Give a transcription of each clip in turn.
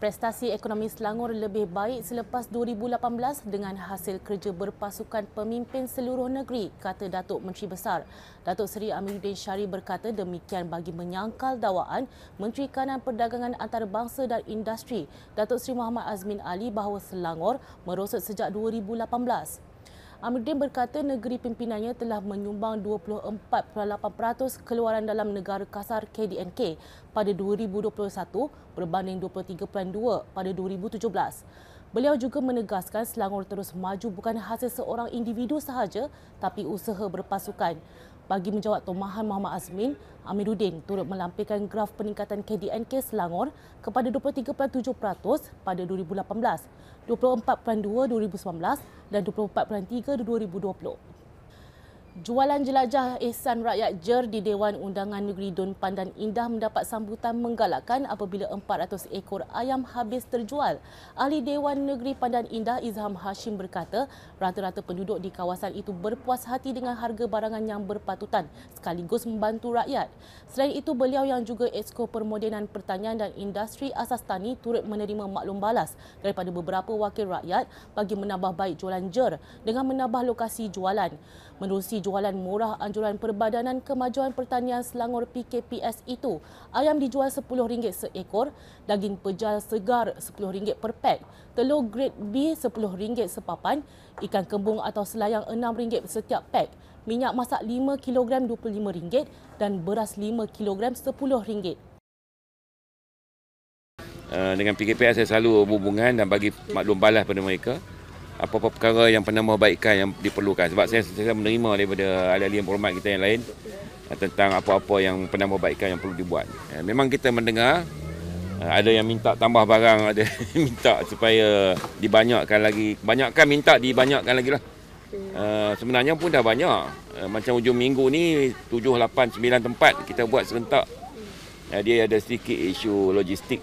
Prestasi ekonomi Selangor lebih baik selepas 2018 dengan hasil kerja berpasukan pemimpin seluruh negeri, kata Datuk Menteri Besar. Datuk Seri Amiruddin Syari berkata demikian bagi menyangkal dakwaan Menteri Kanan Perdagangan Antarabangsa dan Industri, Datuk Seri Muhammad Azmin Ali bahawa Selangor merosot sejak 2018. Amiruddin berkata negeri pimpinannya telah menyumbang 24.8% keluaran dalam negara kasar KDNK pada 2021 berbanding 23.2 pada 2017. Beliau juga menegaskan Selangor terus maju bukan hasil seorang individu sahaja tapi usaha berpasukan. Bagi menjawab tomahan Muhammad Azmin, Amiruddin turut melampirkan graf peningkatan KDNK Selangor kepada 23.7% pada 2018, 24.2 2019 dan 24.3 2020. Jualan jelajah Ihsan Rakyat JER di Dewan Undangan Negeri Dun Pandan Indah mendapat sambutan menggalakkan apabila 400 ekor ayam habis terjual. Ahli Dewan Negeri Pandan Indah Izham Hashim berkata, rata-rata penduduk di kawasan itu berpuas hati dengan harga barangan yang berpatutan sekaligus membantu rakyat. Selain itu, beliau yang juga Exko Permodenan Pertanian dan Industri Asas Tani turut menerima maklum balas daripada beberapa wakil rakyat bagi menambah baik jualan JER dengan menambah lokasi jualan. Menerusi jualan murah anjuran Perbadanan Kemajuan Pertanian Selangor PKPS itu, ayam dijual RM10 seekor, daging pejal segar RM10 per pek, telur grade B RM10 sepapan, ikan kembung atau selayang RM6 setiap pek, minyak masak 5 kg RM25 dan beras 5 kg RM10. Uh, dengan PKPS saya selalu berhubungan dan bagi maklum balas pada mereka apa-apa perkara yang penambahbaikan yang diperlukan sebab saya saya menerima daripada ahli-ahli yang berhormat kita yang lain eh, tentang apa-apa yang penambahbaikan yang perlu dibuat. Eh, memang kita mendengar eh, ada yang minta tambah barang, ada yang minta supaya dibanyakkan lagi. Banyakkan minta dibanyakkan lagi lah. sebenarnya pun dah banyak. macam ujung minggu ni 7, 8, 9 tempat kita buat serentak. dia ada sedikit isu logistik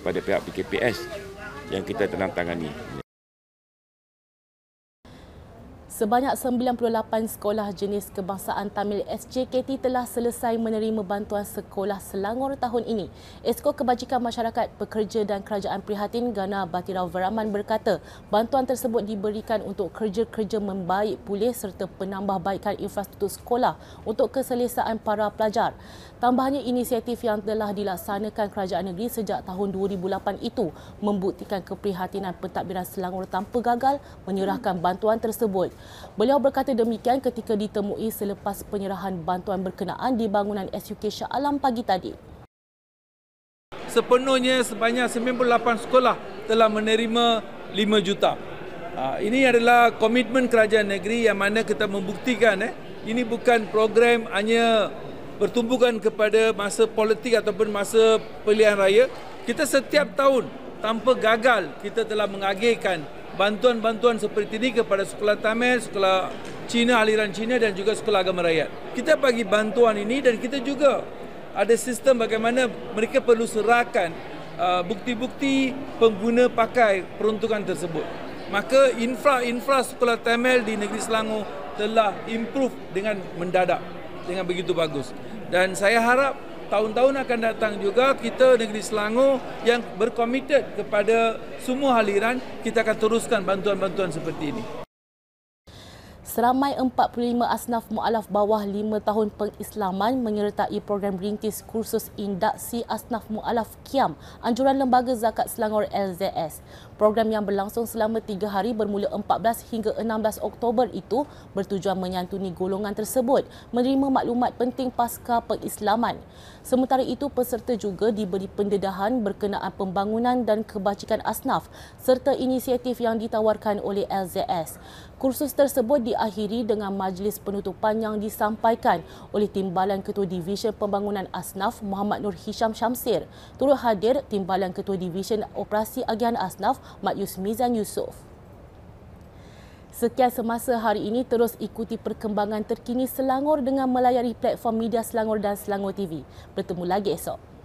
pada pihak PKPS yang kita tenang tangani. Sebanyak 98 sekolah jenis kebangsaan Tamil SJKT telah selesai menerima bantuan sekolah Selangor tahun ini. Esko Kebajikan Masyarakat Pekerja dan Kerajaan Prihatin Gana Batirau Veraman berkata, bantuan tersebut diberikan untuk kerja-kerja membaik pulih serta penambahbaikan infrastruktur sekolah untuk keselesaan para pelajar. Tambahnya inisiatif yang telah dilaksanakan Kerajaan Negeri sejak tahun 2008 itu membuktikan keprihatinan pentadbiran Selangor tanpa gagal menyerahkan bantuan tersebut. Beliau berkata demikian ketika ditemui selepas penyerahan bantuan berkenaan di bangunan SUK Shah Alam pagi tadi. Sepenuhnya sebanyak 98 sekolah telah menerima 5 juta. Ha, ini adalah komitmen kerajaan negeri yang mana kita membuktikan eh, ini bukan program hanya bertumbukan kepada masa politik ataupun masa pilihan raya. Kita setiap tahun tanpa gagal kita telah mengagihkan bantuan-bantuan seperti ini kepada sekolah Tamil, sekolah Cina, aliran Cina dan juga sekolah agama rakyat. Kita bagi bantuan ini dan kita juga ada sistem bagaimana mereka perlu serahkan uh, bukti-bukti pengguna pakai peruntukan tersebut. Maka infra-infra sekolah Tamil di negeri Selangor telah improve dengan mendadak dengan begitu bagus. Dan saya harap tahun-tahun akan datang juga kita negeri Selangor yang berkomited kepada semua aliran kita akan teruskan bantuan-bantuan seperti ini. Seramai 45 asnaf mualaf bawah 5 tahun pengislaman menyertai program rintis kursus induksi asnaf mualaf KIAM anjuran Lembaga Zakat Selangor LZS. Program yang berlangsung selama tiga hari bermula 14 hingga 16 Oktober itu bertujuan menyantuni golongan tersebut menerima maklumat penting pasca pengislaman. Sementara itu, peserta juga diberi pendedahan berkenaan pembangunan dan kebajikan asnaf serta inisiatif yang ditawarkan oleh LZS. Kursus tersebut diakhiri dengan majlis penutupan yang disampaikan oleh Timbalan Ketua Divisyen Pembangunan Asnaf Muhammad Nur Hisham Syamsir. Turut hadir Timbalan Ketua Divisyen Operasi Agihan Asnaf Mat Yusmizan Yusof. Sekian semasa hari ini terus ikuti perkembangan terkini Selangor dengan melayari platform media Selangor dan Selangor TV. Bertemu lagi esok.